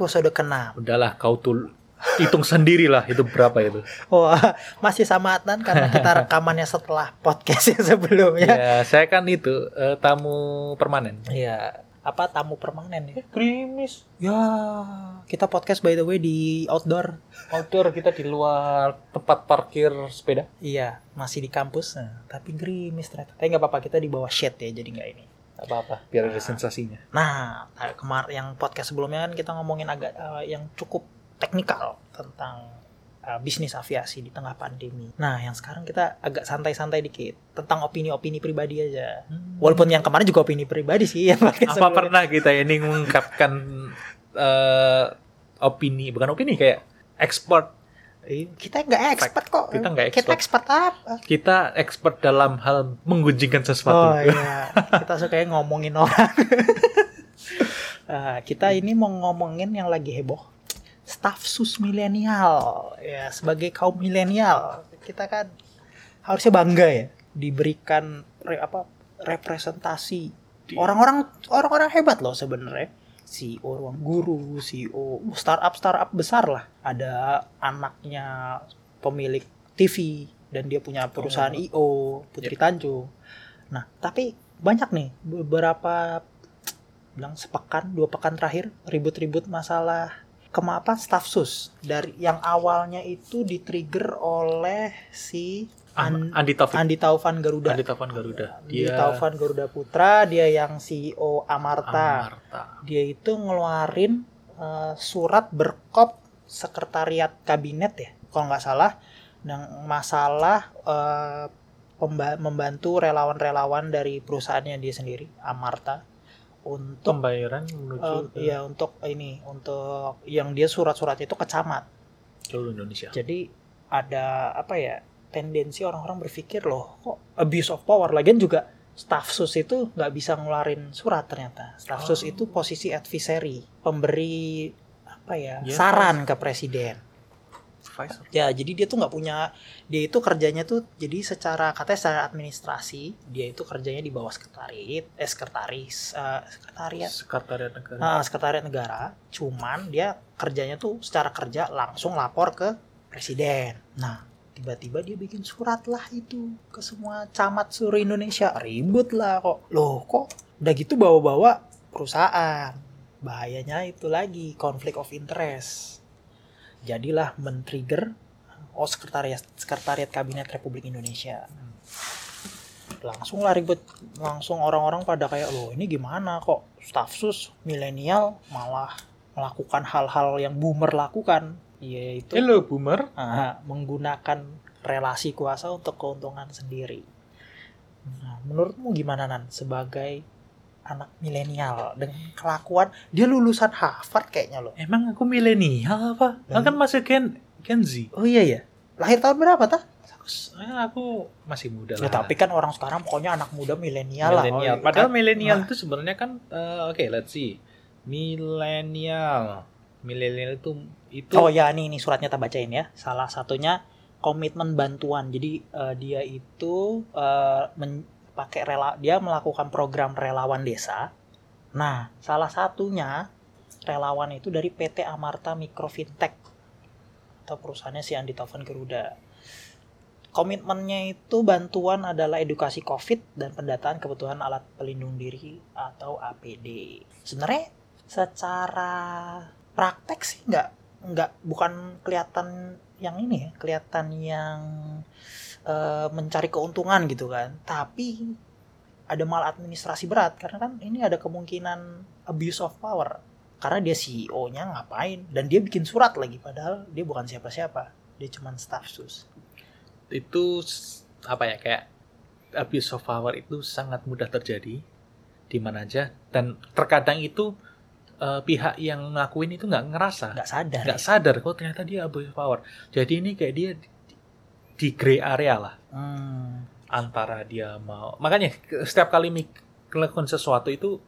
episode ke-6. Udahlah kau tuh hitung sendiri lah itu berapa itu. Wah, masih sama Adnan karena kita rekamannya setelah podcast yang sebelumnya. Ya, saya kan itu eh, tamu permanen. Iya, apa tamu permanen ya? Krimis. Ya, kita podcast by the way di outdoor. Outdoor kita di luar tempat parkir sepeda. Iya, masih di kampus. Nah, tapi gerimis ternyata. Tapi nggak apa-apa kita di bawah shade ya, jadi nggak ini. Gak apa-apa, biar ada sensasinya. Nah, kemarin yang podcast sebelumnya kan kita ngomongin agak eh, yang cukup teknikal tentang uh, bisnis aviasi di tengah pandemi. Nah, yang sekarang kita agak santai-santai dikit tentang opini-opini pribadi aja. Walaupun yang kemarin juga opini pribadi sih yang Apa sebelumnya. pernah kita ini mengungkapkan eh, opini, bukan opini kayak expert. Eh, Kita nggak expert kok. Kita nggak Kita expert. expert apa? Kita expert dalam hal menggunjingkan sesuatu. Oh iya, kita suka ngomongin orang. Ah, kita ini mau ngomongin yang lagi heboh. Staff sus milenial. Ya, sebagai kaum milenial, kita kan harusnya bangga ya diberikan re- apa representasi orang-orang orang-orang hebat loh sebenarnya. CEO ruang guru, CEO startup startup besar lah. Ada anaknya pemilik TV dan dia punya perusahaan Oh. IO Putri Tanjung. Nah, tapi banyak nih beberapa bilang sepekan, dua pekan terakhir ribut-ribut masalah kema apa staff sus dari yang awalnya itu di-trigger oleh si An- Andi Taufik. Andi Taufan Garuda. Andi Taufan Garuda. Andi Dia Taufan Garuda Putra, dia yang CEO Amarta. Amarta. Dia itu ngeluarin eh, surat berkop sekretariat kabinet ya, kalau nggak salah, yang masalah pemba- membantu relawan-relawan dari perusahaannya dia sendiri, Amarta, untuk Pembayaran menuju eh, ya untuk ini, untuk yang dia surat-suratnya itu ke camat. seluruh Indonesia. Jadi ada apa ya tendensi orang-orang berpikir loh kok abuse of power lagian juga staff sus itu nggak bisa ngeluarin surat ternyata staff sus Oh. itu posisi advisory pemberi apa ya Ya, saran ke presiden Supervisor. ya jadi dia tuh nggak punya dia itu kerjanya tuh jadi secara katanya secara administrasi dia itu kerjanya di bawah sekretariat eh sekretaris eh, sekretariat Sekretariat Negara. Nah, sekretariat negara, cuman dia kerjanya tuh secara kerja langsung lapor ke presiden. Nah, tiba-tiba dia bikin surat lah itu ke semua camat seluruh Indonesia. Ribut lah kok. Loh, kok udah gitu bawa-bawa perusahaan. Bahayanya itu lagi konflik of interest. Jadilah men-trigger oh sekretariat sekretariat kabinet Republik Indonesia langsung lah ribet langsung orang-orang pada kayak loh ini gimana kok staff sus milenial malah melakukan hal-hal yang boomer lakukan yaitu Hello boomer. ah, menggunakan relasi kuasa untuk keuntungan sendiri nah, menurutmu gimana nan sebagai anak milenial dengan kelakuan dia lulusan Harvard kayaknya loh Emang aku milenial apa? Aku kan masih Gen Gen Z. oh iya ya lahir tahun berapa tah Eh, aku masih muda ya lah. tapi kan orang sekarang pokoknya anak muda milenial lah milenial. Oh, Padahal kan- milenial Nah. itu sebenarnya kan eh, oke, let's see. Milenial. Milenial itu itu Oh ya nih, nih suratnya tak bacain ya. Salah satunya komitmen bantuan. Jadi eh, dia itu men- pakai rela dia melakukan program relawan desa. Nah, salah satunya relawan itu dari PT Amarta Mikro Fintech atau perusahaannya si Andi Taufan Garuda. Komitmennya itu bantuan adalah edukasi COVID dan pendataan kebutuhan alat pelindung diri atau APD. Sebenarnya secara praktek sih nggak nggak bukan kelihatan yang ini ya kelihatan yang eh, mencari keuntungan gitu kan. Tapi ada maladministrasi berat karena kan ini ada kemungkinan abuse of power. Karena dia CEO-nya ngapain? Dan dia bikin surat lagi padahal dia bukan siapa-siapa. Dia cuman staff sus. Itu apa ya kayak abuse of power itu sangat mudah terjadi di mana aja. Dan terkadang itu eh, pihak yang ngakuin itu nggak ngerasa nggak sadar nggak ya. sadar kok ternyata dia abuse power jadi ini kayak dia di, di gray area lah Hmm. antara dia mau makanya setiap kali melakukan sesuatu itu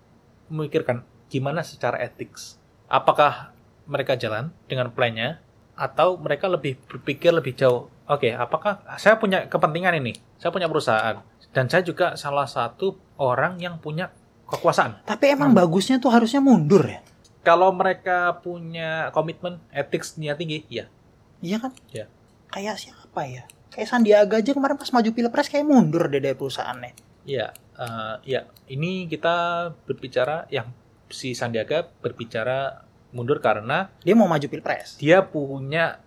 memikirkan gimana secara etik apakah mereka jalan dengan plannya atau mereka lebih berpikir lebih jauh oke apakah saya punya kepentingan ini saya punya perusahaan dan saya juga salah satu orang yang punya kekuasaan tapi emang bagusnya tuh harusnya mundur ya Kalau mereka punya komitmen, ethics, niat tinggi, iya. Iya kan? Iya. Kayak siapa ya? Kayak Sandiaga aja kemarin pas maju pilpres kayak mundur deh dari perusahaannya. Iya, eh, iya. Ini kita berbicara yang si Sandiaga berbicara mundur karena Dia mau maju pilpres. dia punya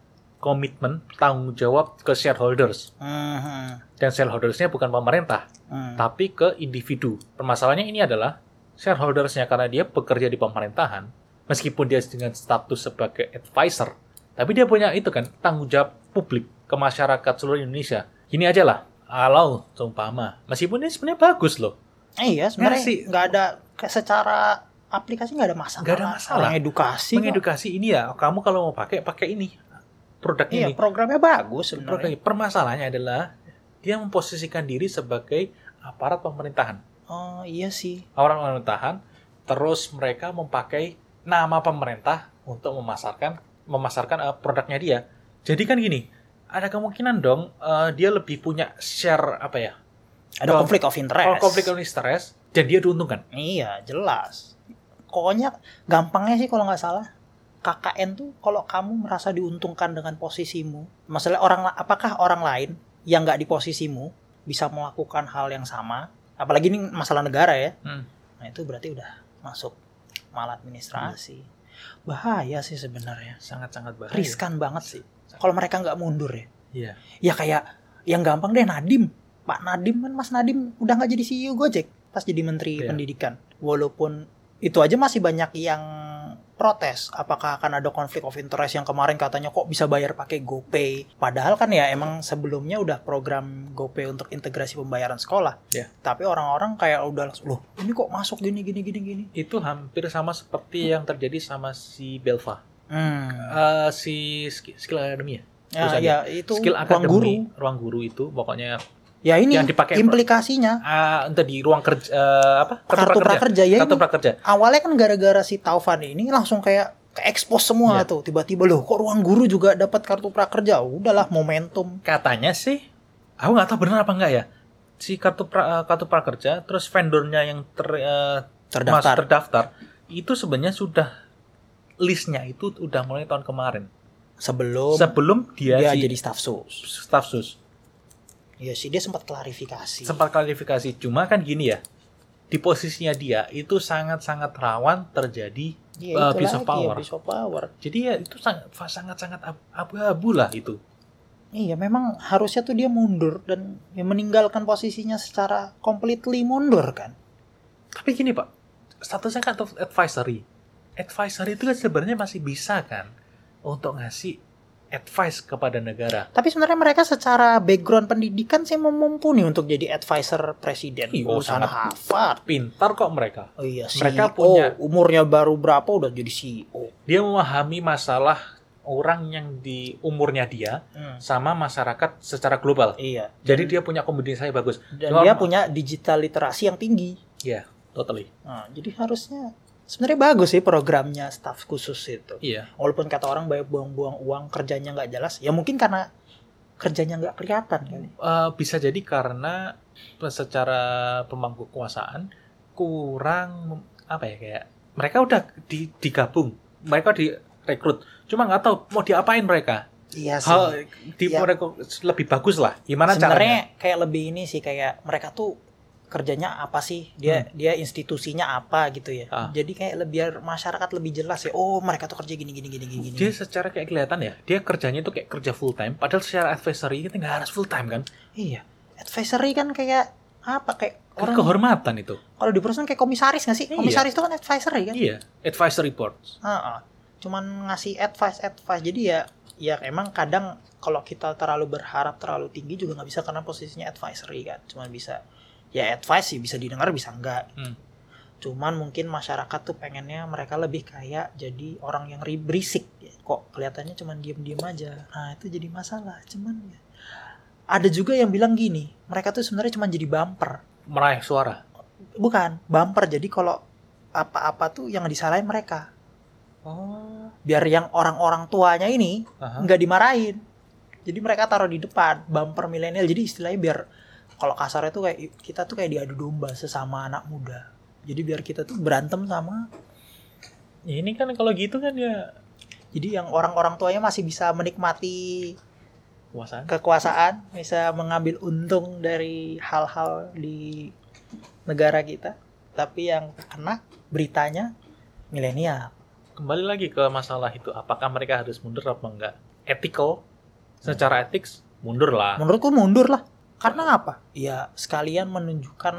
komitmen tanggung jawab ke shareholders Mhm. dan shareholdersnya bukan pemerintah Hmm. tapi ke individu. Permasalahannya ini adalah shareholdersnya karena dia bekerja di pemerintahan, meskipun dia dengan status sebagai advisor, tapi dia punya itu kan tanggung jawab publik ke masyarakat seluruh Indonesia. Gini aja lah, kalau seumpama, meskipun ini sebenarnya bagus loh, Eh, iya sebenarnya Nggak sih. nggak ada kayak secara aplikasi nggak ada masalah. Nggak ada masalah. Orang edukasi. mengedukasi ini ya, kamu kalau mau pakai pakai ini produk Iya, ini. programnya bagus Produk sebenarnya. ini. Permasalahannya adalah dia memposisikan diri sebagai aparat pemerintahan. Oh, iya sih. Aparat pemerintahan, terus mereka memakai nama pemerintah untuk memasarkan memasarkan eh, produknya dia. Jadi kan gini, ada kemungkinan dong eh, dia lebih punya share apa ya? Ada konflik of interest. Kalau konflik of interest dan dia diuntungkan. Iya, jelas. Pokoknya gampangnya sih kalau nggak salah KKN tuh kalau kamu merasa diuntungkan dengan posisimu, masalah orang apakah orang lain yang nggak di posisimu bisa melakukan hal yang sama, apalagi ini masalah negara ya, Hmm. nah itu berarti udah masuk maladministrasi. Bahaya sih sebenarnya, Sangat-sangat bahaya. riskan banget sih. Kalau mereka nggak mundur ya, Iya. ya kayak yang gampang deh Nadim, Pak Nadim kan Mas Nadim udah nggak jadi CEO Gojek pas jadi Menteri Iya. Pendidikan. Walaupun itu aja masih banyak yang protes apakah akan ada konflik of interest yang kemarin katanya kok bisa bayar pakai GoPay padahal kan ya emang sebelumnya udah program GoPay untuk integrasi pembayaran sekolah Iya. tapi orang-orang kayak udah langsung loh ini kok masuk gini gini gini gini Itu hampir sama seperti yang terjadi sama si Belva. hmm. Eh, si Sk- Skill Academy ya? ya, ya itu Skill ruang Academy, guru ruang guru itu pokoknya ya ini Yang dipakai- implikasinya ah entah di ruang kerja eh, apa? kartu prakerja ya Kartu prakerja. awalnya kan gara-gara si Taufan ini langsung kayak ke expose semua Iya. tuh tiba-tiba loh kok ruang guru juga dapat kartu prakerja udahlah momentum Katanya sih, aku nggak tahu benar apa enggak ya. Si kartu pra, eh, kartu prakerja, terus vendornya yang ter, eh, terdaftar mas- terdaftar itu sebenarnya sudah listnya itu udah mulai tahun kemarin. sebelum Sebelum dia, dia si jadi staff sus staff sus Iya sih dia sempat klarifikasi sempat klarifikasi. Cuma kan gini ya, di posisinya dia itu sangat-sangat rawan terjadi Iya, uh, abuse of power. of power. Jadi ya itu sangat sangat sangat ab- abu-abu lah itu. Iya, memang harusnya tuh dia mundur dan ya meninggalkan posisinya secara completely mundur kan. Tapi gini pak, statusnya kan tuh advisory. Advisory itu kan sebenarnya masih bisa kan untuk ngasih advice kepada negara. Tapi sebenarnya mereka secara background pendidikan sih mumpuni untuk jadi advisor presiden. Iya, Lulusan sangat. Harvard. Pintar kok mereka. Oh iya, Mereka CEO. punya- umurnya baru berapa udah jadi CEO. Dia memahami masalah orang yang di umurnya dia Hmm. sama masyarakat secara global. Iya. Jadi dia punya komunikasi bagus. dan dia punya digital literasi yang tinggi. Iya, totally. Nah, jadi harusnya sebenarnya bagus sih programnya staff khusus itu. Iya. Walaupun kata orang banyak buang-buang uang kerjanya nggak jelas, ya mungkin karena kerjanya nggak kelihatan kali. Eh, bisa jadi karena secara pemangku kekuasaan kurang apa ya kayak mereka udah di, digabung, mereka direkrut, cuma nggak tahu mau diapain mereka. Iya sih. Hal di Ya. mereka lebih bagus lah. Gimana Sebenarnya caranya? kayak lebih ini sih kayak mereka tuh kerjanya apa sih? Dia dia institusinya apa gitu ya. Hmm. Ah. Jadi kayak lebih biar masyarakat lebih jelas ya. Oh, mereka tuh kerja gini gini gini gini. gini. Dia secara kayak kelihatan ya, dia kerjanya itu kayak kerja full time, padahal secara advisory itu nggak harus full time kan? Iya. Advisory kan kayak apa kayak orang Kehormatan itu. kalau di perusahaan kayak komisaris nggak sih? Iya. Komisaris itu kan advisory kan? Iya, advisory boards. Heeh. Cuman ngasih advice advice. Jadi ya ya emang kadang kalau kita terlalu berharap terlalu tinggi juga nggak bisa karena posisinya advisory kan. Cuman bisa ya advice sih bisa didengar bisa enggak. Hmm. Cuman mungkin masyarakat tuh pengennya mereka lebih kayak jadi orang yang ri- berisik. Kok kelihatannya cuman diem-diem aja. Nah itu jadi masalah. Cuman ya. Ada juga yang bilang gini, mereka tuh sebenarnya cuma jadi bumper. Meraih suara. Bukan, bumper. Jadi kalau apa-apa tuh yang disalahin mereka. Oh. Biar yang orang-orang tuanya ini nggak dimarahin. Jadi mereka taruh di depan bumper milenial. Jadi istilahnya biar kalau kasarnya tuh kayak kita tuh kayak diadu domba sesama anak muda. Jadi biar kita tuh berantem sama Ya, ini kan kalau gitu kan ya Jadi yang orang-orang tuanya masih bisa menikmati kekuasaan. kekuasaan, bisa mengambil untung dari hal-hal di negara kita. Tapi yang kena beritanya milenial. Kembali lagi ke masalah itu, apakah mereka harus mundur apa enggak? Ethical, secara etik mundur lah. Menurutku mundur lah. Karena apa? Ya sekalian menunjukkan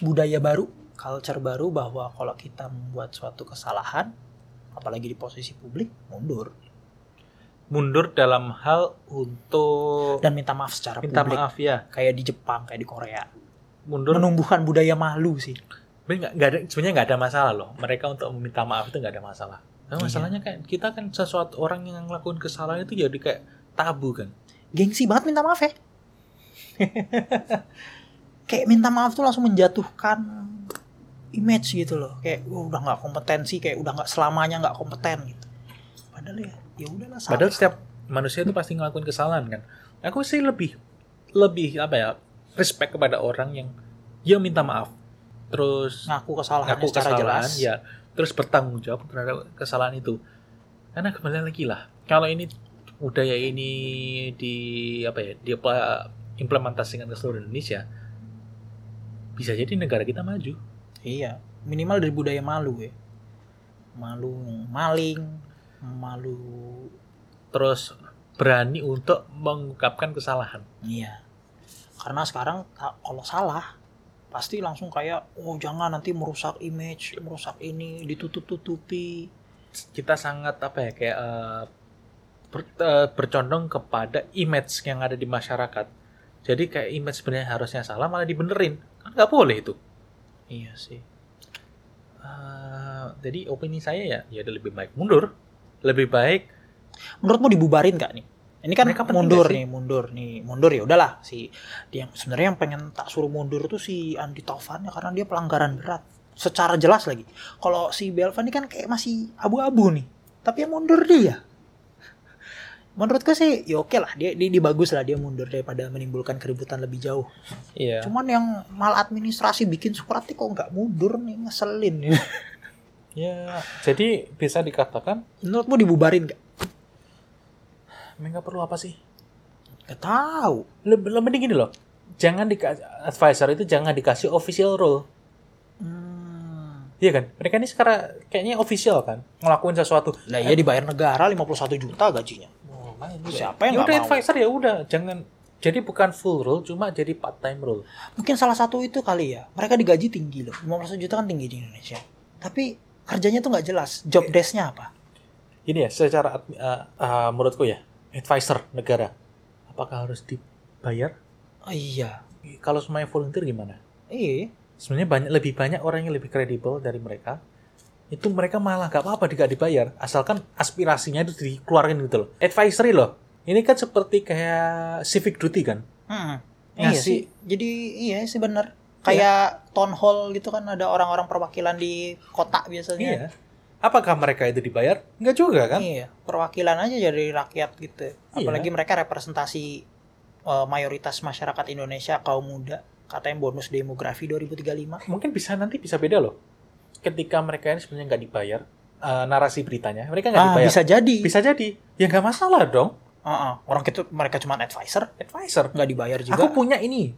budaya baru, culture baru bahwa kalau kita membuat suatu kesalahan, apalagi di posisi publik, mundur Mundur dalam hal untuk dan minta maaf secara minta publik. maaf ya. Kayak di Jepang, kayak di Korea. Mundur Menumbuhkan budaya malu sih. sebenarnya nggak ada sebenarnya nggak ada masalah loh. Mereka untuk meminta maaf itu nggak ada masalah. Nah, Iya. masalahnya kan kita kan sesuatu orang yang ngelakuin kesalahan itu jadi kayak tabu kan. Gengsi banget minta maaf ya. kayak minta maaf tuh langsung menjatuhkan image gitu loh. Kayak "Wah, udah nggak kompetensi, kayak udah nggak selamanya nggak kompeten gitu. Padahal ya, ya udahlah. salah. Padahal setiap manusia itu pasti ngelakuin kesalahan kan. Aku sih lebih lebih apa ya respect kepada orang yang dia minta maaf terus ngaku kesalahannya ngaku secara kesalahan jelas. ya terus bertanggung jawab terhadap kesalahan itu karena kembali lagi lah kalau ini budaya ini di apa ya dia implementasikan ke seluruh Indonesia bisa jadi negara kita maju Iya, minimal dari budaya malu ya. Malu maling, malu terus berani untuk mengungkapkan kesalahan iya. Karena sekarang ka- kalau salah pasti langsung kayak oh jangan nanti merusak image, merusak ini, ditutup-tutupi. kita sangat apa ya kayak eh, ber- eh, bercondong kepada image yang ada di masyarakat jadi kayak image sebenarnya harusnya salah malah dibenerin kan nggak boleh itu Iya sih. Eh, jadi opini saya ya ya udah lebih baik mundur lebih baik Menurutmu dibubarin gak nih? Ini kan Mereka mundur nih, mundur nih, mundur ya udahlah si dia sebenarnya yang pengen tak suruh mundur tuh si Andi Taufan ya karena dia pelanggaran berat secara jelas lagi. Kalau si Belvan ini kan kayak masih abu-abu nih, tapi yang mundur dia. Menurutku sih ya oke lah dia, dia, dia bagus lah dia mundur daripada menimbulkan keributan lebih jauh. iya Cuman yang maladministrasi bikin surat kok nggak mundur nih ngeselin. nih. ya jadi bisa dikatakan Menurutmu dibubarin gak? mereka perlu apa sih Gak tahu. lebih lebih gini loh jangan dikasih advisor itu jangan dikasih official role Hmm. Iya kan? Mereka ini sekarang kayaknya official kan, ngelakuin sesuatu. Lah iya dibayar negara 51 juta gajinya. Siapa yang ya nggak udah mau? advisor ya udah, jangan jadi bukan full role, cuma jadi part time role. Mungkin salah satu itu kali ya. Mereka digaji tinggi loh. 51 juta kan tinggi di Indonesia. Tapi kerjanya tuh nggak jelas. Job desk-nya apa? Ini ya, secara uh, uh, menurutku ya, advisor negara, apakah harus dibayar? Oh, iya. Kalau semuanya volunteer gimana? Iya. Sebenarnya banyak lebih banyak orang yang lebih kredibel dari mereka. Itu mereka malah gak apa-apa tidak dibayar, asalkan aspirasinya itu dikeluarin gitu loh. Advisory loh. Ini kan seperti kayak civic duty kan. Hmm. Iya sih. Jadi iya sih bener. Kayak town hall gitu kan ada orang-orang perwakilan di kota biasanya. Iya. Apakah mereka itu dibayar? Enggak juga kan? Iya, perwakilan aja jadi rakyat gitu. Iya. Apalagi mereka representasi eh, mayoritas masyarakat Indonesia kaum muda. Katanya bonus demografi 2035. Mungkin bisa nanti bisa beda loh. Ketika mereka ini sebenarnya nggak dibayar eh, narasi beritanya, mereka nggak Ah, dibayar. bisa jadi. Bisa jadi. Ya nggak masalah dong. Ah, ah. Orang itu mereka cuma advisor, Advisor. nggak dibayar juga. Aku punya ini.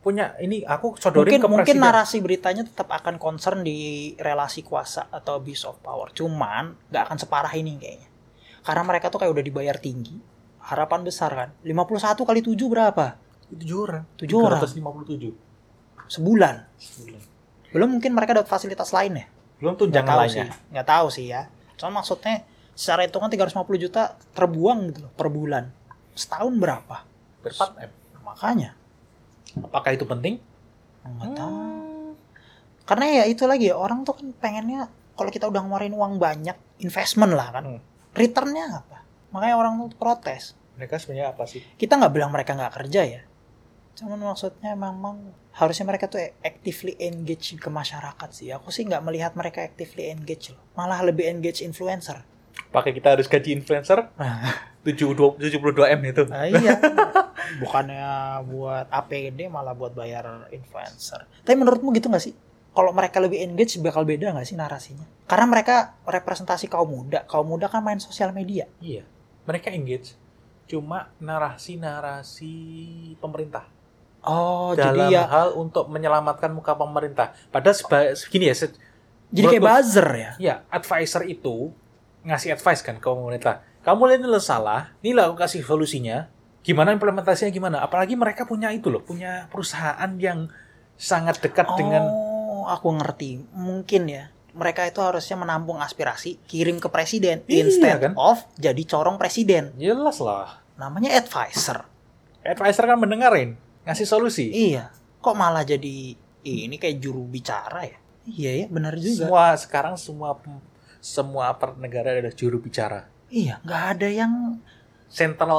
Punya ini aku sodorin mungkin ke mungkin presiden. narasi beritanya tetap akan concern di relasi kuasa atau abuse of power. Cuman nggak akan separah ini kayaknya. Karena mereka tuh kayak udah dibayar tinggi. Harapan besar kan. 51 kali 7 berapa? Tujuh orang. Tujuh orang. 357. Sebulan. Belum mungkin mereka dapat fasilitas lain ya. Belum tunjangan tahu lainnya. sih. Nggak tahu sih ya. Cuma maksudnya secara hitungan 350 juta terbuang gitu loh per bulan. Setahun berapa? Berpat M. Makanya. Apakah itu penting? Nggak tahu. Karena ya itu lagi ya orang tuh kan pengennya kalau kita udah ngeluarin uang banyak investment lah kan. Hmm. Returnnya apa? Makanya orang tuh protes. Mereka sebenarnya apa sih? Kita nggak bilang mereka nggak kerja ya. Cuman maksudnya memang harusnya mereka tuh actively engage ke masyarakat sih. Aku sih nggak melihat mereka actively engage loh. Malah lebih engage influencer. Pakai kita harus gaji influencer 72 72 M itu. Nah, iya. Bukannya buat APD malah buat bayar influencer. Tapi menurutmu gitu nggak sih? kalau mereka lebih engage bakal beda nggak sih narasinya? Karena mereka representasi kaum muda. Kaum muda kan main sosial media. Iya, mereka engage. Cuma narasi-narasi pemerintah Oh, dalam jadi ya hal untuk menyelamatkan muka pemerintah. Padahal seba- segini ya, se- jadi kayak buzzer ya. ya advisor itu ngasih advice kan ke pemerintah. Kamu lihat ini lo salah, ini lah aku kasih solusinya. Gimana implementasinya gimana? Apalagi mereka punya itu loh, punya perusahaan yang sangat dekat dengan Oh, aku ngerti. Mungkin ya. Mereka itu harusnya menampung aspirasi, kirim ke presiden Iya, instead kan? of jadi corong presiden. jelas lah. Namanya advisor. Advisor kan mendengarin, ngasih solusi. Iya. Kok malah jadi ini kayak juru bicara ya? Iya ya, benar juga. Semua sekarang semua semua aparat negara adalah juru bicara. Iya, nggak ada yang Central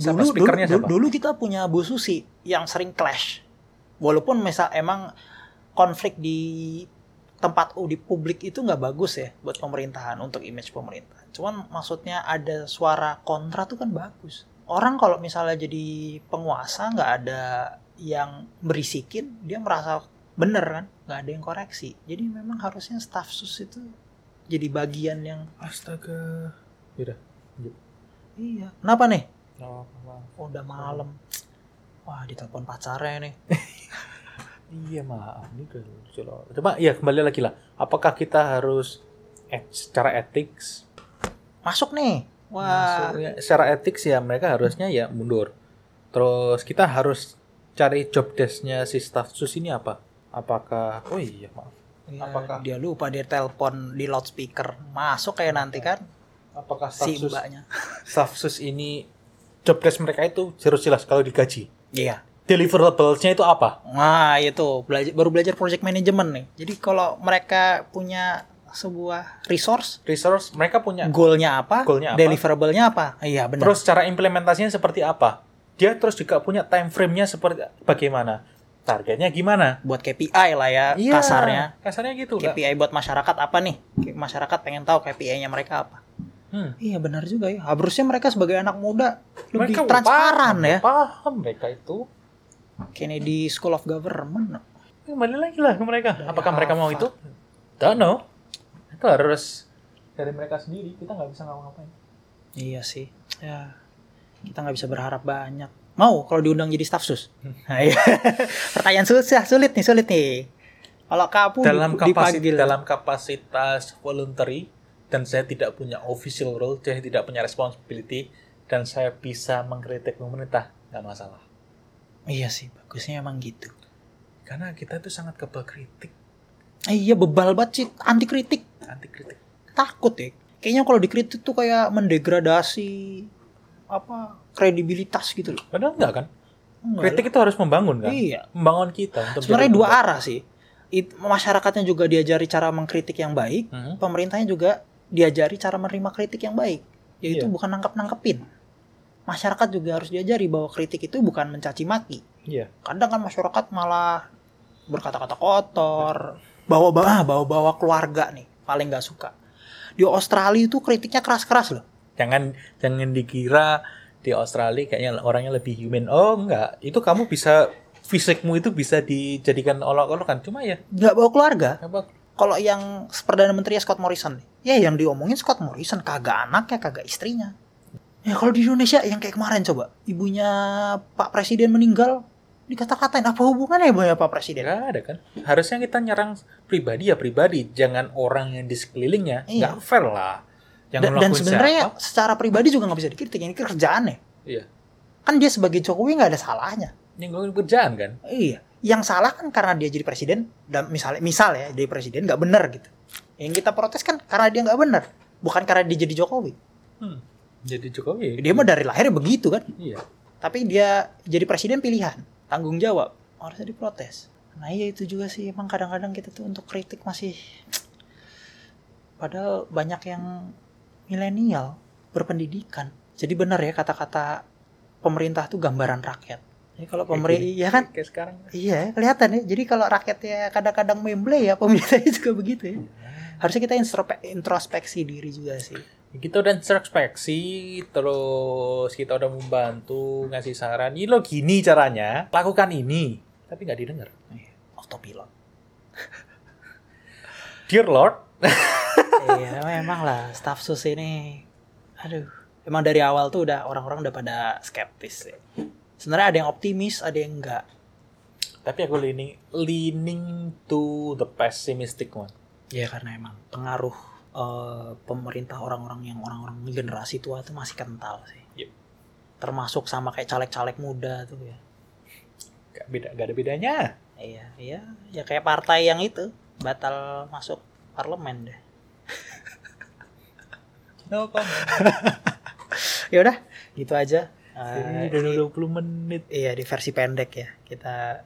siapa dulu, dulu, speakernya dulu, siapa? dulu kita punya Bu Susi yang sering clash. Walaupun misal emang konflik di tempat di publik itu nggak bagus ya buat pemerintahan untuk image pemerintah. Cuman maksudnya ada suara kontra tuh kan bagus. Orang kalau misalnya jadi penguasa nggak ada yang berisikin, dia merasa bener kan, nggak ada yang koreksi. Jadi memang harusnya staff sus itu jadi bagian yang Astaga. Yaudah. iya. Kenapa nih? Oh, Oh, udah malam. Wah, ditelepon pacarnya nih. Iya maaf ini. Coba ya kembali lagi lah. Apakah kita harus et, secara etik Masuk nih. Wah. Maksudnya, secara etik ya mereka harusnya ya mundur. Terus kita harus cari job desk-nya si staff sus ini apa? Apakah oh iya maaf. Ya, Apakah- dia lupa dia telepon di loudspeaker. Masuk kayak nanti kan Apakah staff si sus mbaknya. staff sus ini job desk mereka itu harus jelas kalau digaji. Iya. Deliverables-nya itu apa? Nah, itu belajar baru belajar project management nih. Jadi kalau mereka punya sebuah resource, Resource mereka punya goalnya apa, Goalnya apa? deliverable-nya apa. Iya, benar. Terus cara implementasinya seperti apa? Dia terus juga punya time frame-nya seperti bagaimana? Targetnya gimana? buat KPI lah ya Iya, kasarnya. Kasarnya gitu. KPI buat masyarakat apa nih? Masyarakat pengen tahu KPI-nya mereka apa. Hmm. Iya benar juga ya. Harusnya mereka sebagai anak muda lebih Mereka transparan paham, ya. Paham mereka itu. Kennedy School of Government. Kembali lagi lah ke mereka. Apakah mereka mau itu? Don't know. Itu harus dari mereka sendiri. Kita nggak bisa ngapa-ngapain. Iya sih. Ya kita nggak bisa berharap banyak. Mau kalau diundang jadi staf sus? Nah, iya. Pertanyaan susah, sulit nih, sulit nih. Kalau kamu dalam kapasitas dipanggil, dalam kapasitas voluntary dan saya tidak punya official role, saya tidak punya responsibility dan saya bisa mengkritik pemerintah nggak masalah. iya sih, bagusnya emang gitu. Karena kita itu sangat kebal kritik, Eh, iya bebal banget sih, anti kritik, anti kritik. takut ya. Kayaknya kalau dikritik tuh kayak mendegradasi apa kredibilitas gitu loh. Padahal enggak kan? Enggak Kritik itu harus membangun lah. kan? Iya. Membangun kita untuk Sebenarnya dua arah sih. It- masyarakatnya juga diajari cara mengkritik yang baik, Mhm. pemerintahnya juga diajari cara menerima kritik yang baik, yaitu Iya. bukan nangkep-nangkepin. Masyarakat juga harus diajari bahwa kritik itu bukan mencaci maki. Iya. Kadang kan masyarakat malah berkata-kata kotor, bawa-bawa bawa-bawa keluarga nih, paling nggak suka. Di Australia itu kritiknya keras-keras loh. Jangan jangan dikira di Australia kayaknya orangnya lebih human. Oh, enggak. Itu kamu bisa fisikmu itu bisa dijadikan olok-olokan. Cuma ya Nggak bawa keluarga. apa Kalau yang perdana menteri Scott Morrison ya yang diomongin Scott Morrison kagak anaknya, kagak istrinya. Ya kalau di Indonesia yang kayak kemarin coba, ibunya Pak Presiden meninggal, dikata-katain apa hubungannya ibunya Pak Presiden? Nggak ada kan? Harusnya kita nyerang pribadi ya pribadi, jangan orang yang di sekelilingnya. Iya. Nggak fair lah. Yang Dan, dan sebenarnya siapa? secara pribadi juga nggak bisa dikritik, ini kerjaannya. Iya. Kan dia sebagai Jokowi nggak ada salahnya. Yang ngelakuin kerjaan kan? Iya. Yang salah kan karena dia jadi presiden dan misalnya misal ya jadi presiden nggak benar gitu. Yang kita protes kan karena dia nggak benar, bukan karena dia jadi Jokowi. Hmm. Jadi Jokowi. Dia mah dari lahir begitu kan. Iya. Tapi dia jadi presiden pilihan, tanggung jawab, harusnya diprotes. Nah iya itu juga sih emang kadang-kadang kita tuh untuk kritik masih padahal banyak yang milenial berpendidikan. Jadi benar ya kata-kata pemerintah tuh gambaran rakyat. Jadi kalau pemerintah iya kan Kayak sekarang. Iya, kelihatan ya. Jadi kalau rakyatnya kadang-kadang memble ya, pemerintahnya juga begitu ya. Harusnya kita introspe- introspeksi diri juga sih. Kita udah introspeksi, terus kita udah membantu, ngasih saran. Ini lo gini caranya, lakukan ini. Tapi nggak didengar. Autopilot. Dear Lord. iya memang lah staff sus ini aduh emang dari awal tuh udah orang-orang udah pada skeptis sih sebenarnya ada yang optimis ada yang enggak Tapi aku leaning leaning to the pessimistic one. ya karena emang pengaruh eh, pemerintah orang-orang yang orang-orang generasi tua tuh masih kental sih Yep. termasuk sama kayak caleg-caleg muda tuh ya Gak beda, gak ada bedanya. iya iya ya kayak partai yang itu batal masuk parlemen deh No comment. ya udah gitu aja Eh, Ini udah 20 menit. Iya di versi pendek ya kita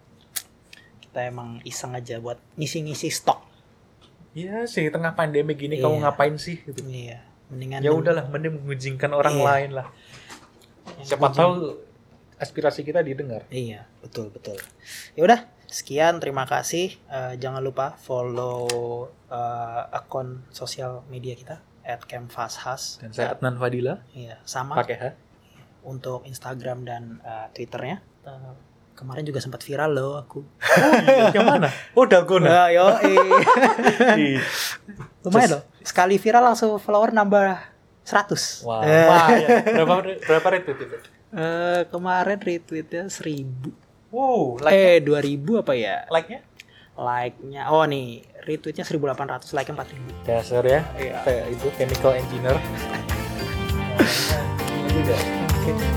kita emang iseng aja buat ngisi-ngisi stok. Iya sih, tengah pandemi gini kamu Iya. ngapain sih? Gitu. Iya. Mendingan Ya udahlah, mending mengucingkan orang Iya. lain lah. yang Siapa tahu aspirasi kita didengar. Iya betul betul. Ya udah sekian terima kasih. Eh, jangan lupa follow eh, akun sosial media kita @kemfashas. Dan saya Adnan Fadila, Iya sama pakai H. untuk Instagram dan eh, Twitternya. Eh, kemarin juga sempat viral loh aku. Yang mana? Oh, Dalgona. Nah, yo, Ih, lumayan loh. Sekali viral langsung follower nambah 100. Wah, Eh. wah, ya. berapa berapa retweet itu? Eh, kemarin retweetnya 1000 Wow, like eh 2000 apa ya like-nya? like-nya oh nih retweetnya 1800 like-nya 4000 Dasar ya. Iya. Kayak itu chemical engineer.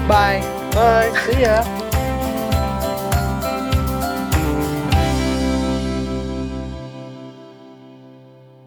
bye Bye, see ya.